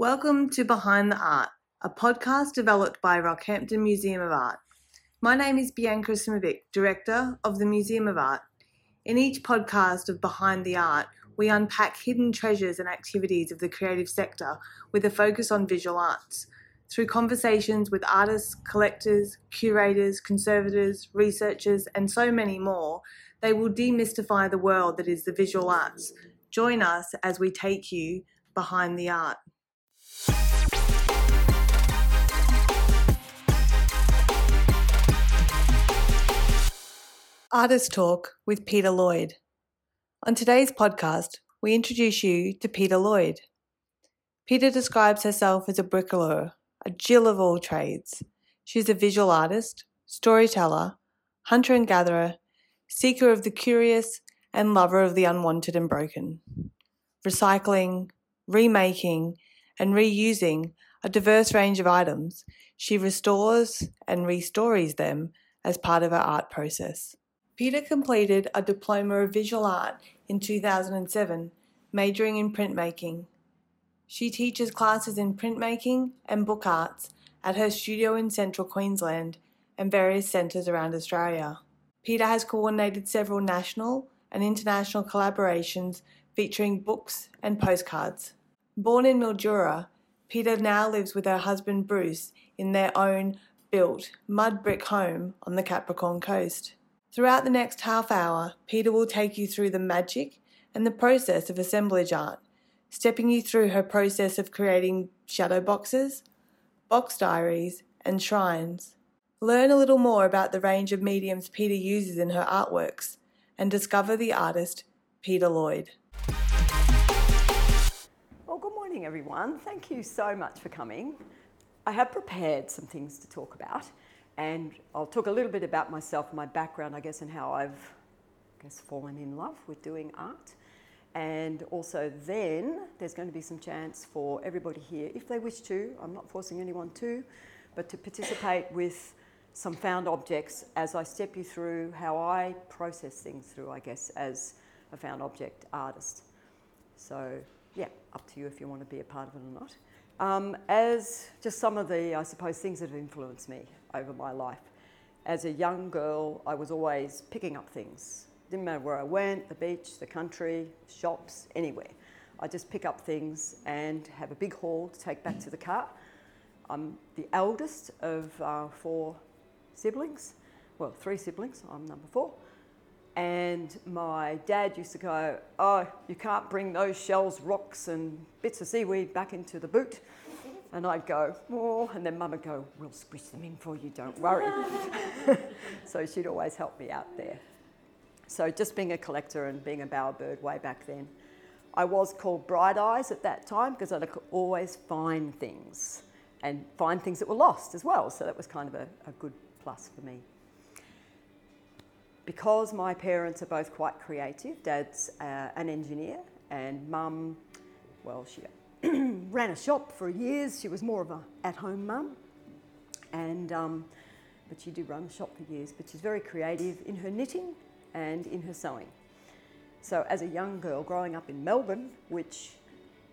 Welcome to Behind the Art, a podcast developed by Rockhampton Museum of Art. My name is Bianca Acimovic, Director of the Museum of Art. In each podcast of Behind the Art, we unpack hidden treasures and activities of the creative sector with a focus on visual arts. Through conversations with artists, collectors, curators, conservators, researchers, and so many more, they will demystify the world that is the visual arts. Join us as we take you behind the art. Artist Talk with Peter Lloyd. On today's podcast, we introduce you to Peter Lloyd. Peter describes herself as a bricoleur, a Jill of all trades. She's a visual artist, storyteller, hunter and gatherer, seeker of the curious, and lover of the unwanted and broken. Recycling, remaking, and reusing a diverse range of items, she restores and restories them as part of her art process. Peter completed a Diploma of Visual Art in 2007, majoring in printmaking. She teaches classes in printmaking and book arts at her studio in central Queensland and various centres around Australia. Peter has coordinated several national and international collaborations featuring books and postcards. Born in Mildura, Peter now lives with her husband Bruce in their own built mud brick home on the Capricorn coast. Throughout the next half hour, Peter will take you through the magic and the process of assemblage art, stepping you through her process of creating shadow boxes, box diaries, and shrines. Learn a little more about the range of mediums Peter uses in her artworks and discover the artist Peter Lloyd. Well, good morning, everyone. Thank you so much for coming. I have prepared some things to talk about. And I'll talk a little bit about myself, my background, I guess, and how I've, I guess, fallen in love with doing art. And also, then there's going to be some chance for everybody here, if they wish to, I'm not forcing anyone to, but to participate with some found objects as I step you through how I process things through, I guess, as a found object artist. So, yeah, up to you if you want to be a part of it or not. Um, as just some of the, I suppose, things that have influenced me over my life. As a young girl, I was always picking up things. Didn't matter where I went, the beach, the country, shops, anywhere. I just pick up things and have a big haul to take back to the car. I'm the eldest of uh, four siblings, well, three siblings, I'm number four. And my dad used to go, Oh, you can't bring those shells, rocks, and bits of seaweed back into the boot. And I'd go, oh, and then mum would go, we'll squish them in for you, don't worry. so she'd always help me out there. So just being a collector and being a bowerbird way back then. I was called Bright Eyes at that time because I could always find things and find things that were lost as well. So that was kind of a, a good plus for me. Because my parents are both quite creative, dad's uh, an engineer and mum, well, she ran a shop for years. She was more of a at-home mum, and um, but she did run a shop for years. But she's very creative in her knitting and in her sewing. So as a young girl growing up in Melbourne, which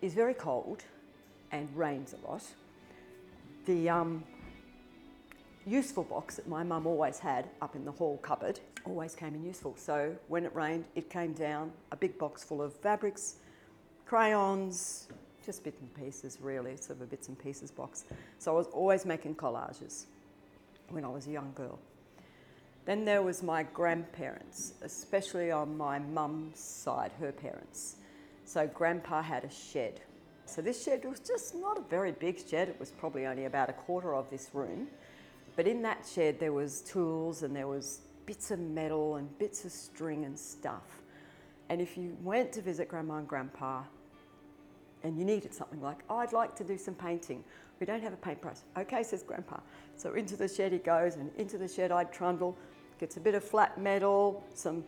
is very cold and rains a lot, the um, useful box that my mum always had up in the hall cupboard always came in useful. So when it rained, it came down a big box full of fabrics, crayons, just bits and pieces, really, sort of a bits and pieces box. So I was always making collages when I was a young girl. Then there was my grandparents, especially on my mum's side, her parents. So grandpa had a shed. So this shed was just not a very big shed. It was probably only about a quarter of this room. But in that shed there was tools and there was bits of metal and bits of string and stuff. And if you went to visit grandma and grandpa, and you needed something like, I'd like to do some painting. We don't have a paintbrush. Okay, says Grandpa. So into the shed he goes, and into the shed I'd trundle, gets a bit of flat metal, some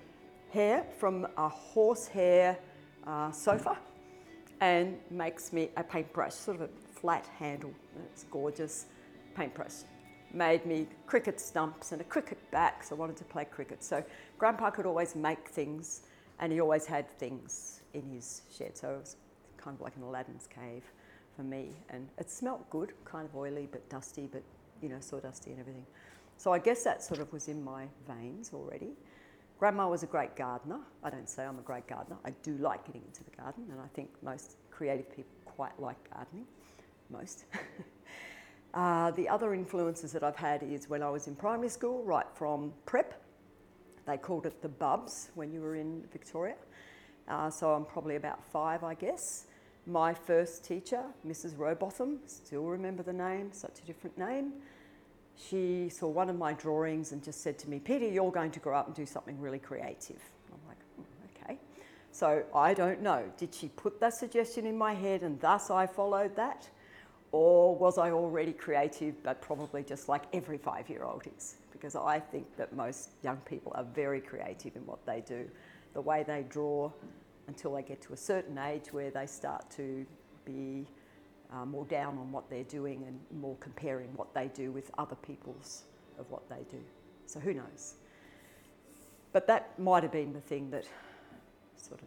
hair from a horsehair uh, sofa, and makes me a paintbrush, sort of a flat handle. It's gorgeous paintbrush. Made me cricket stumps and a cricket bat, so I wanted to play cricket. So Grandpa could always make things, and he always had things in his shed. So kind of like an Aladdin's cave for me. And it smelt good, kind of oily but dusty, but you know, sawdusty and everything. So I guess that sort of was in my veins already. Grandma was a great gardener. I don't say I'm a great gardener. I do like getting into the garden, and I think most creative people quite like gardening. Most. uh, the other influences that I've had is when I was in primary school, right from prep. They called it the bubs when you were in Victoria. Uh, so I'm probably about five, I guess. My first teacher, Mrs. Robotham, still remember the name, such a different name she saw one of my drawings and just said to me, Peter, you're going to grow up and do something really creative. I'm like, mm, okay. So I don't know. Did she put that suggestion in my head and thus I followed that? Or was I already creative, but probably just like every five year old is? Because I think that most young people are very creative in what they do. The way they draw until they get to a certain age where they start to be uh, more down on what they're doing and more comparing what they do with other people's of what they do. So who knows? But that might have been the thing that sort of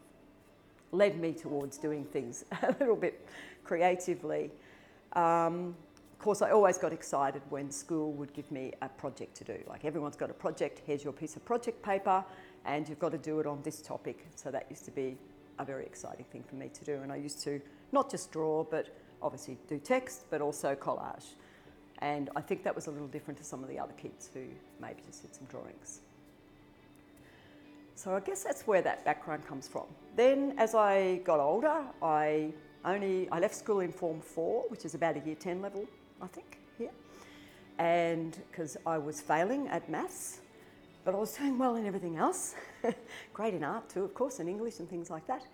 led me towards doing things a little bit creatively. Um, of course, I always got excited when school would give me a project to do. Like everyone's got a project, here's your piece of project paper, and you've got to do it on this topic. So that used to be a very exciting thing for me to do. And I used to not just draw, but obviously do text, but also collage. And I think that was a little different to some of the other kids who maybe just did some drawings. So I guess that's where that background comes from. Then as I got older, I only I left school in Form 4, which is about a year 10 level, I think, here. And because I was failing at maths, but I was doing well in everything else. Great in art too, of course, and English and things like that.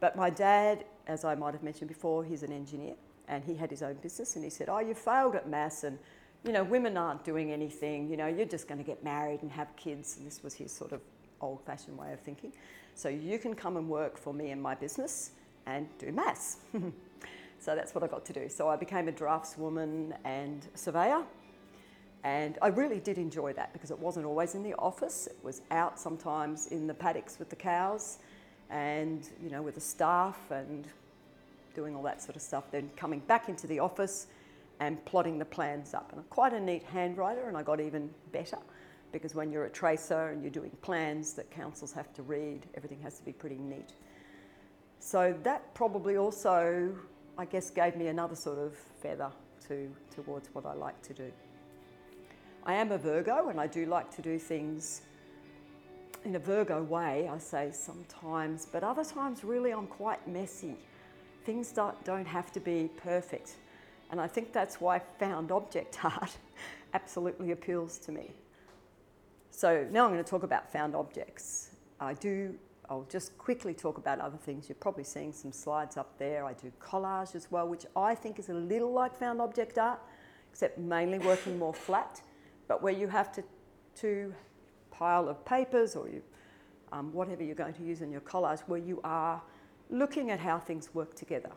But my dad, as I might have mentioned before, he's an engineer and he had his own business and he said, Oh, you failed at maths and you know, women aren't doing anything, you know, you're just going to get married and have kids. And this was his sort of old fashioned way of thinking. So you can come and work for me and my business and do maths. so that's what I got to do. So I became a draftswoman and surveyor. And I really did enjoy that because it wasn't always in the office, it was out sometimes in the paddocks with the cows and you know with the staff and doing all that sort of stuff. Then coming back into the office and plotting the plans up. And I'm quite a neat handwriter, and I got even better because when you're a tracer and you're doing plans that councils have to read, everything has to be pretty neat. So that probably also, I guess, gave me another sort of feather to, towards what I like to do. I am a Virgo and I do like to do things in a Virgo way, I say sometimes, but other times, really, I'm quite messy. Things don't, have to be perfect. And I think that's why found object art absolutely appeals to me. So now I'm going to talk about found objects. I do, I'll just quickly talk about other things. You're probably seeing some slides up there. I do collage as well, which I think is a little like found object art, except mainly working more flat, but where you have to, to pile of papers or you, um, whatever you're going to use in your collage where you are looking at how things work together.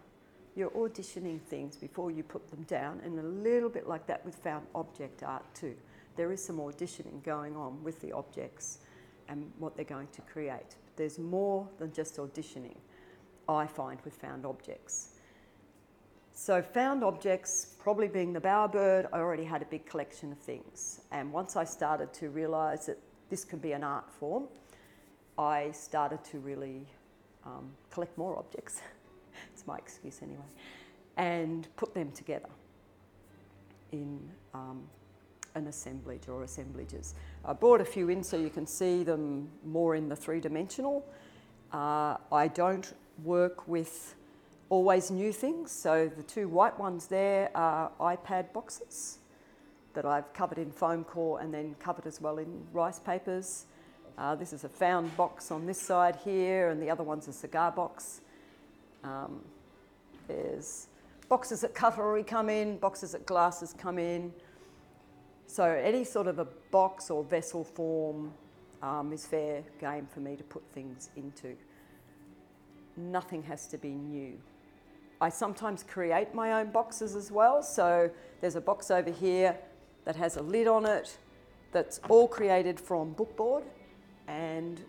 You're auditioning things before you put them down, and a little bit like that with found object art too. There is some auditioning going on with the objects and what they're going to create. There's more than just auditioning, I find, with found objects. So, found objects, probably being the bowerbird, I already had a big collection of things. And once I started to realise that this can be an art form, I started to really um, collect more objects. it's my excuse anyway, and put them together in um, an assemblage or assemblages. I brought a few in so you can see them more in the three dimensional. Uh, I don't work with always new things, so the two white ones there are iPad boxes that I've covered in foam core and then covered as well in rice papers. Uh, this is a found box on this side here, and the other one's a cigar box. Um, there's boxes that cutlery come in, boxes that glasses come in. So any sort of a box or vessel form um, is fair game for me to put things into. Nothing has to be new. I sometimes create my own boxes as well. So there's a box over here that has a lid on it that's all created from bookboard and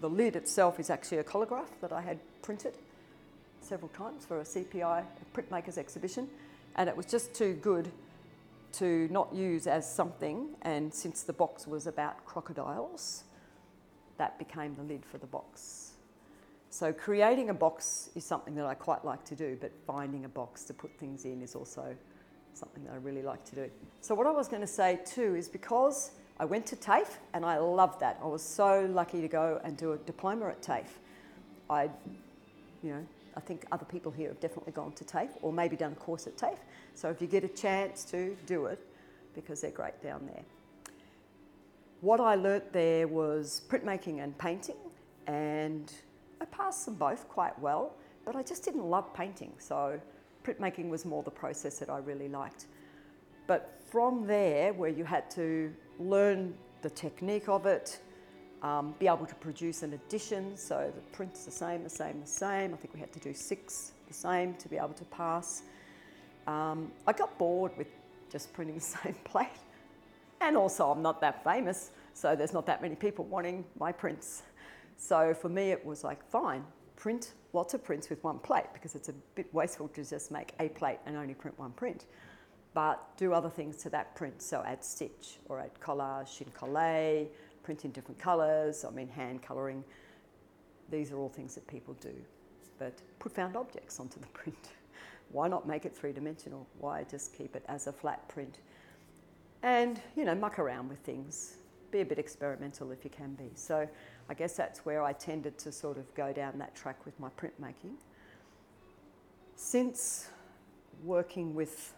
the lid itself is actually a collagraph that I had printed. several times for a CPI printmakers exhibition, and it was just too good to not use as something. And since the box was about crocodiles, that became the lid for the box. So creating a box is something that I quite like to do, but finding a box to put things in is also something that I really like to do. So what I was going to say too is because I went to TAFE and I loved that. I was so lucky to go and do a diploma at TAFE. I, you know, I think other people here have definitely gone to TAFE or maybe done a course at TAFE. So if you get a chance to do it, because they're great down there. What I learnt there was printmaking and painting, and I passed them both quite well, but I just didn't love painting. So printmaking was more the process that I really liked. But from there, where you had to learn the technique of it, um, be able to produce an edition, so the print's the same, the same, the same. I think we had to do six the same to be able to pass. Um, I got bored with just printing the same plate. And also, I'm not that famous, so there's not that many people wanting my prints. So for me, it was like, fine, print lots of prints with one plate because it's a bit wasteful to just make a plate and only print one print. But do other things to that print, so add stitch or add collage, chine-collé, print in different colours, I mean hand colouring. These are all things that people do. But put found objects onto the print. Why not make it three dimensional? Why just keep it as a flat print? And, you know, muck around with things. Be a bit experimental if you can be. So I guess that's where I tended to sort of go down that track with my printmaking. Since working with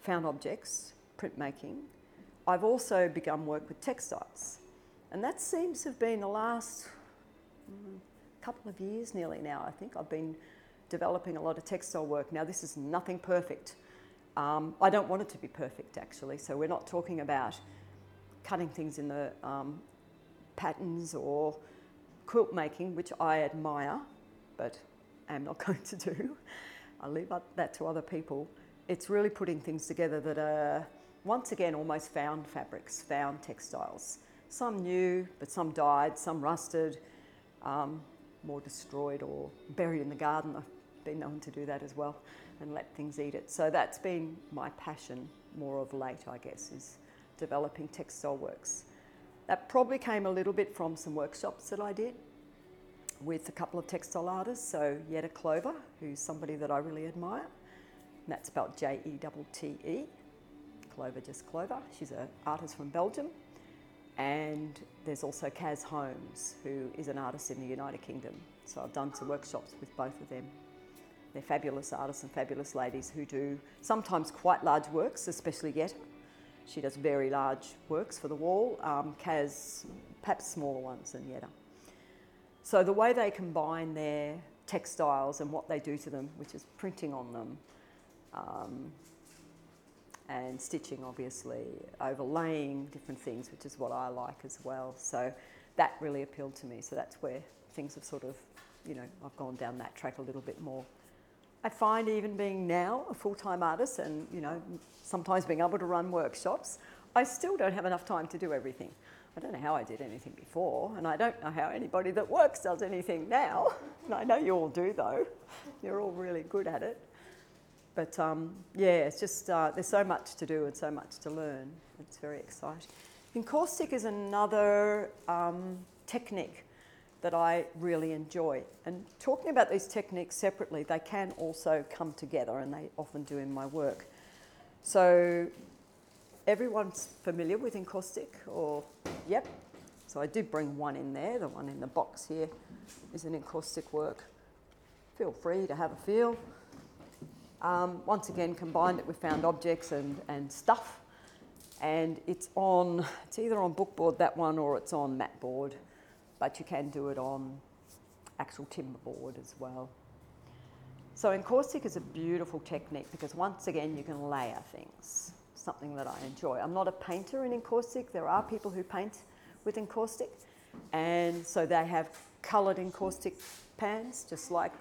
found objects, printmaking, I've also begun work with textiles. And that seems to have been the last mm, couple of years nearly now, I think. I've been developing a lot of textile work. Now, this is nothing perfect. Um, I don't want it to be perfect, actually. So, we're not talking about cutting things in the um, patterns or quilt making, which I admire, but am not going to do. I leave that to other people. It's really putting things together that are, once again, almost found fabrics, found textiles. Some new, but some died, some rusted, um, more destroyed or buried in the garden. I've been known to do that as well and let things eat it. So that's been my passion more of late, I guess, is developing textile works. That probably came a little bit from some workshops that I did with a couple of textile artists. So Jette Clover, who's somebody that I really admire, and that's spelled J E T T E. Clover, just Clover. She's an artist from Belgium. And there's also Kaz Holmes, who is an artist in the United Kingdom. So I've done some workshops with both of them. They're fabulous artists and fabulous ladies who do sometimes quite large works, especially Jette. She does very large works for the wall. Um, Kaz, perhaps smaller ones than Jette. So the way they combine their textiles and what they do to them, which is printing on them, um, and stitching, obviously, overlaying different things, which is what I like as well. So that really appealed to me. So that's where things have sort of, you know, I've gone down that track a little bit more. I find even being now a full-time artist and you know sometimes being able to run workshops, I still don't have enough time to do everything. I don't know how I did anything before, and I don't know how anybody that works does anything now. And I know you all do though. You're all really good at it. But um, yeah, it's just uh, there's so much to do and so much to learn. It's very exciting. Encaustic is another um, technique that I really enjoy. And talking about these techniques separately, they can also come together, and they often do in my work. So, everyone's familiar with encaustic, or yep. So, I did bring one in there, the one in the box here is an encaustic work. Feel free to have a feel. Um, once again, combined it with found objects and, and stuff. And it's on, it's either on bookboard, that one, or it's on mat board but you can do it on actual timber board as well. So encaustic is a beautiful technique because once again you can layer things, something that I enjoy. I'm not a painter in encaustic. There are people who paint with encaustic and so they have coloured encaustic pans just like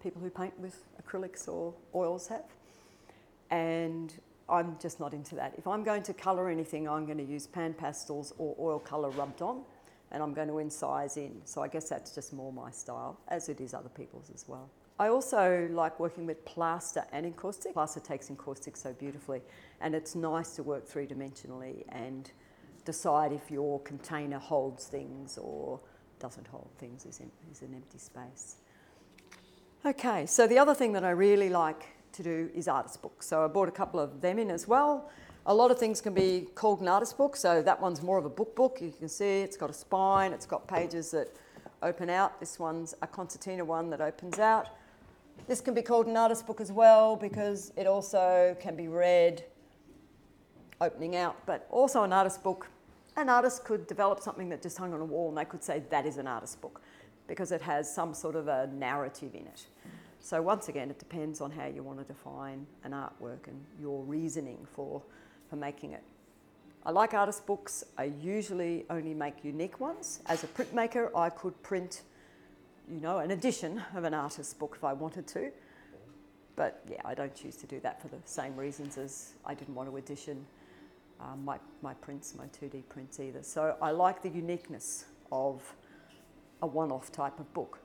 people who paint with acrylics or oils have. And I'm just not into that. If I'm going to colour anything, I'm going to use pan pastels or oil colour rubbed on and I'm going to incise in. So I guess that's just more my style, as it is other people's as well. I also like working with plaster and encaustic. Plaster takes encaustic so beautifully, and it's nice to work three dimensionally and decide if your container holds things or doesn't hold things, is, is an empty space. Okay, so the other thing that I really like to do is artist books. So I bought a couple of them in as well. A lot of things can be called an artist book, so that one's more of a book book. You can see it's got a spine, it's got pages that open out. This one's a concertina one that opens out. This can be called an artist book as well because it also can be read opening out, but also an artist book. An artist could develop something that just hung on a wall and they could say that is an artist book because it has some sort of a narrative in it. So once again, it depends on how you want to define an artwork and your reasoning for for making it. I like artist books. I usually only make unique ones. As a printmaker, I could print, you know, an edition of an artist book if I wanted to. But yeah, I don't choose to do that for the same reasons as I didn't want to edition um, my, my prints, my 2D prints either. So I like the uniqueness of a one off type of book.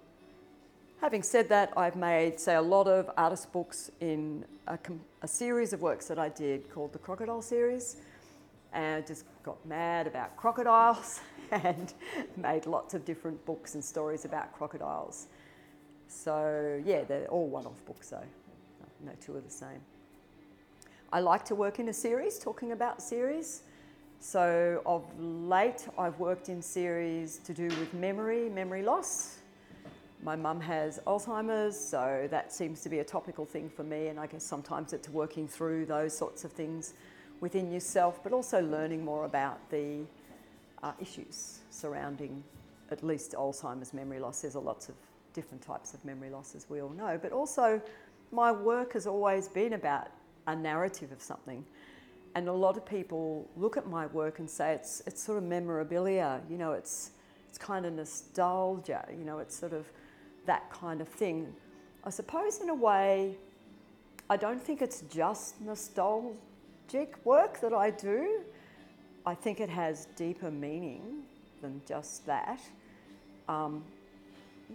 Having said that, I've made, say, a lot of artist books in a, a, series of works that I did called the Crocodile series. And I just got mad about crocodiles and made lots of different books and stories about crocodiles. So, yeah, they're all one off books, though. No two are the same. I like to work in a series, talking about series. So, of late, I've worked in series to do with memory, memory loss, my mum has Alzheimer's, so that seems to be a topical thing for me, and I guess sometimes it's working through those sorts of things within yourself, but also learning more about the uh, issues surrounding at least Alzheimer's memory loss. There's a lots of different types of memory loss, as we all know, but also my work has always been about a narrative of something. And a lot of people look at my work and say it's, it's sort of memorabilia, you know, it's, it's kind of nostalgia, you know, it's sort of that kind of thing. I suppose, in a way, I don't think it's just nostalgic work that I do. I think it has deeper meaning than just that. Um,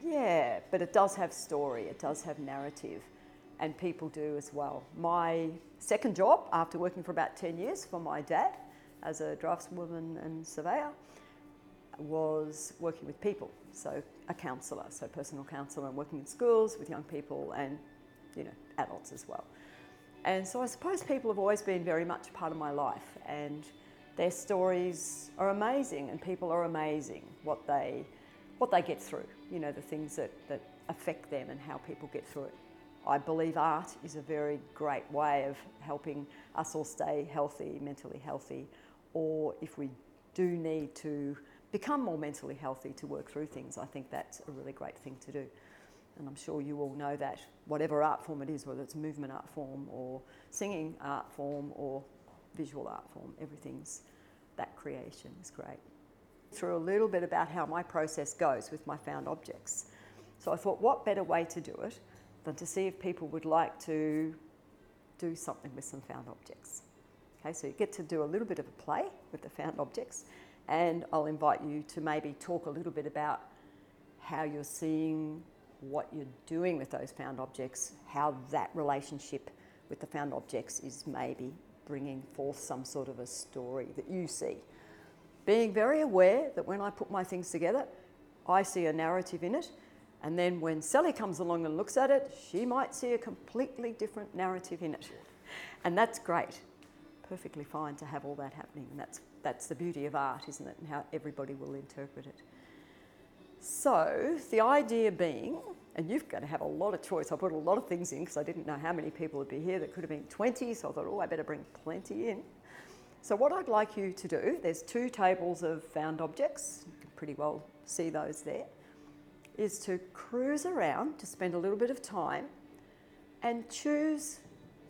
yeah, but it does have story, it does have narrative, and people do as well. My second job, after working for about 10 years for my dad as a draftswoman and surveyor, was working with people, so a counsellor, so personal counsellor, and working in schools with young people and you know adults as well. And so I suppose people have always been very much part of my life, and their stories are amazing, and people are amazing what they what they get through. You know the things that that affect them and how people get through it. I believe art is a very great way of helping us all stay healthy, mentally healthy, or if we do need to become more mentally healthy to work through things, I think that's a really great thing to do. And I'm sure you all know that whatever art form it is, whether it's movement art form or singing art form or visual art form, everything's that creation is great. Through a little bit about how my process goes with my found objects. So I thought, what better way to do it than to see if people would like to do something with some found objects. Okay, so you get to do a little bit of a play with the found objects and I'll invite you to maybe talk a little bit about how you're seeing what you're doing with those found objects, how that relationship with the found objects is maybe bringing forth some sort of a story that you see. Being very aware that when I put my things together, I see a narrative in it, and then when Sally comes along and looks at it, she might see a completely different narrative in it. And that's great. Perfectly fine to have all that happening, and that's that's the beauty of art, isn't it? And how everybody will interpret it. So, the idea being, and you've got to have a lot of choice. I put a lot of things in because I didn't know how many people would be here. There could have been 20, so I thought, oh, I better bring plenty in. So, what I'd like you to do, there's two tables of found objects, you can pretty well see those there, is to cruise around, to spend a little bit of time, and choose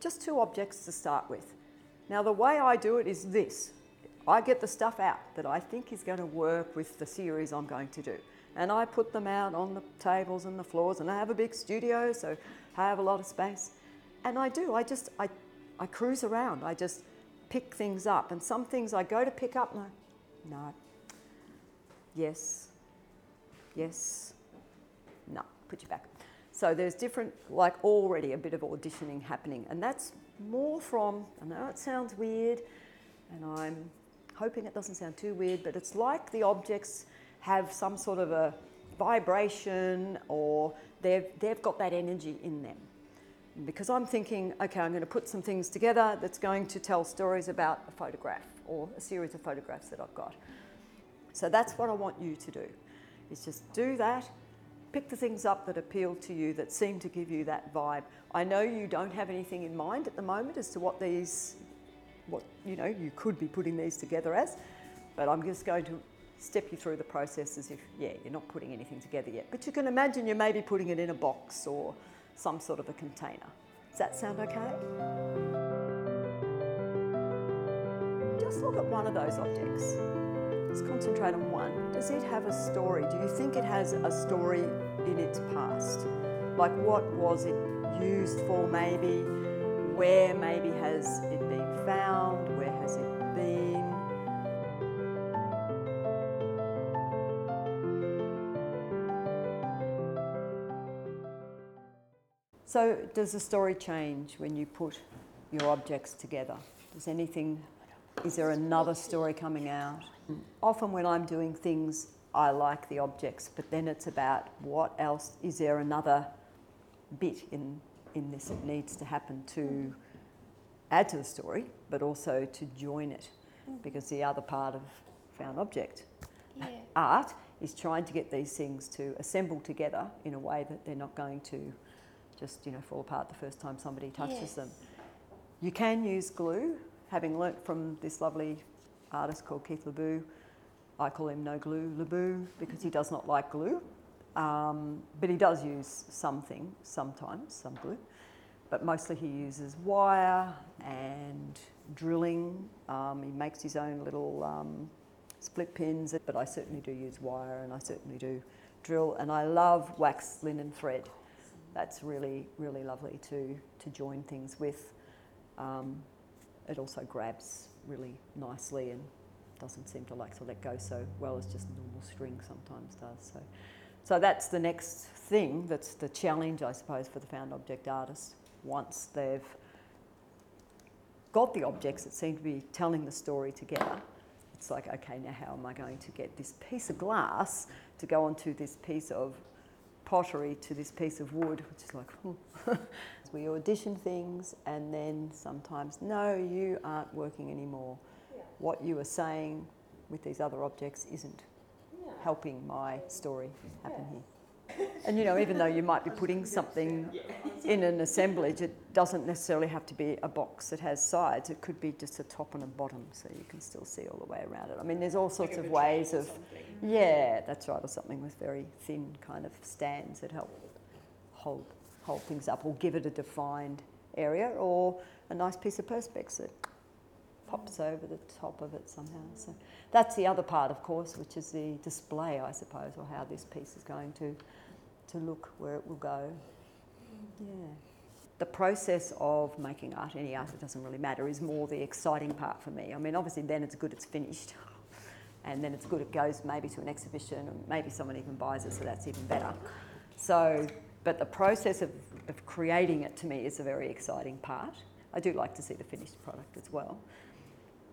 just two objects to start with. Now, the way I do it is this I get the stuff out that I think is going to work with the series I'm going to do. And I put them out on the tables and the floors, and I have a big studio, so I have a lot of space. And I do, I just, I, I cruise around, I just pick things up. And some things I go to pick up, and I, no, yes, yes, no, put you back. So there's different, like already a bit of auditioning happening, and that's more from, I know it sounds weird, and I'm hoping it doesn't sound too weird, but it's like the objects have some sort of a vibration or they've, they've got that energy in them. Because I'm thinking, okay, I'm going to put some things together that's going to tell stories about a photograph or a series of photographs that I've got. So that's what I want you to do, is just do that, pick the things up that appeal to you, that seem to give you that vibe. I know you don't have anything in mind at the moment as to what these, what, you know, you could be putting these together as, but I'm just going to step you through the process as if, yeah, you're not putting anything together yet. But you can imagine you're maybe putting it in a box or some sort of a container. Does that sound okay? Just look at one of those objects. Just concentrate on one. Does it have a story? Do you think it has a story in its past? Like what was it used for maybe? Where maybe has it been found? Where has it been? So, does the story change when you put your objects together? Does anything, is there another story coming out? Often, when I'm doing things, I like the objects, but then it's about what else, is there another bit in, in this it needs to happen to add to the story, but also to join it? Mm. Because the other part of found object uh, Yeah. art is trying to get these things to assemble together in a way that they're not going to just you know fall apart the first time somebody touches them. You can use glue, having learnt from this lovely artist called Keith Lo Bue. I call him No Glue Lo Bue because he does not like glue, um, but he does use something sometimes, some glue. But mostly he uses wire and drilling. Um, he makes his own little um, split pins, but I certainly do use wire and I certainly do drill. And I love wax linen thread. That's really, really lovely to, to join things with. Um, it also grabs really nicely and doesn't seem to like to let go so well as just normal string sometimes does. So, so that's the next thing. That's the challenge, I suppose, for the found object artist. Once they've got the objects that seem to be telling the story together, it's like, okay, now how am I going to get this piece of glass to go onto this piece of pottery to this piece of wood, which is like, hmm. we audition things and then sometimes, no, you aren't working anymore. What you are saying with these other objects isn't helping my story happen here. And you know, even though you might be putting something in an assemblage, it doesn't necessarily have to be a box that has sides. It could be just a top and a bottom, so you can still see all the way around it. I mean, there's all sorts of ways of, yeah, that's right, or something with very thin kind of stands that help hold hold things up, or give it a defined area, or a nice piece of perspex that pops over the top of it somehow. So that's the other part, of course, which is the display, I suppose, or how this piece is going to to look where it will go. Yeah. The process of making art, any art, it doesn't really matter, is more the exciting part for me. I mean, obviously, then it's good it's finished, and then it's good it goes maybe to an exhibition, and maybe someone even buys it, so that's even better. So, but the process of, of creating it to me is a very exciting part. I do like to see the finished product as well.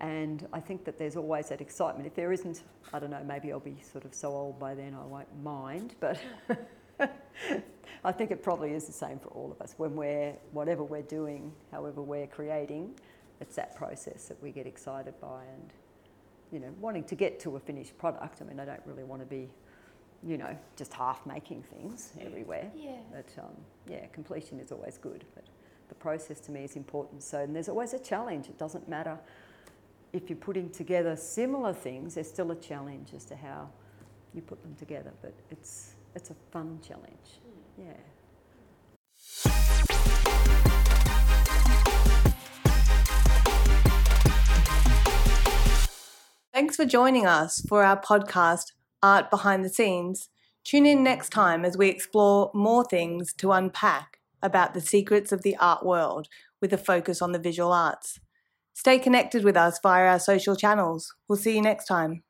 And I think that there's always that excitement. If there isn't, I don't know, maybe I'll be sort of so old by then I won't mind, but I think it probably is the same for all of us. When we're, whatever we're doing, however we're creating, it's that process that we get excited by and, you know, wanting to get to a finished product. I mean, I don't really want to be, you know, just half making things everywhere. Yeah. But um, yeah, completion is always good. But the process to me is important. So, and there's always a challenge. It doesn't matter if you're putting together similar things, there's still a challenge as to how you put them together. But it's it's a fun challenge. Yeah. Thanks for joining us for our podcast, Art Behind the Scenes. Tune in next time as we explore more things to unpack about the secrets of the art world with a focus on the visual arts. Stay connected with us via our social channels. We'll see you next time.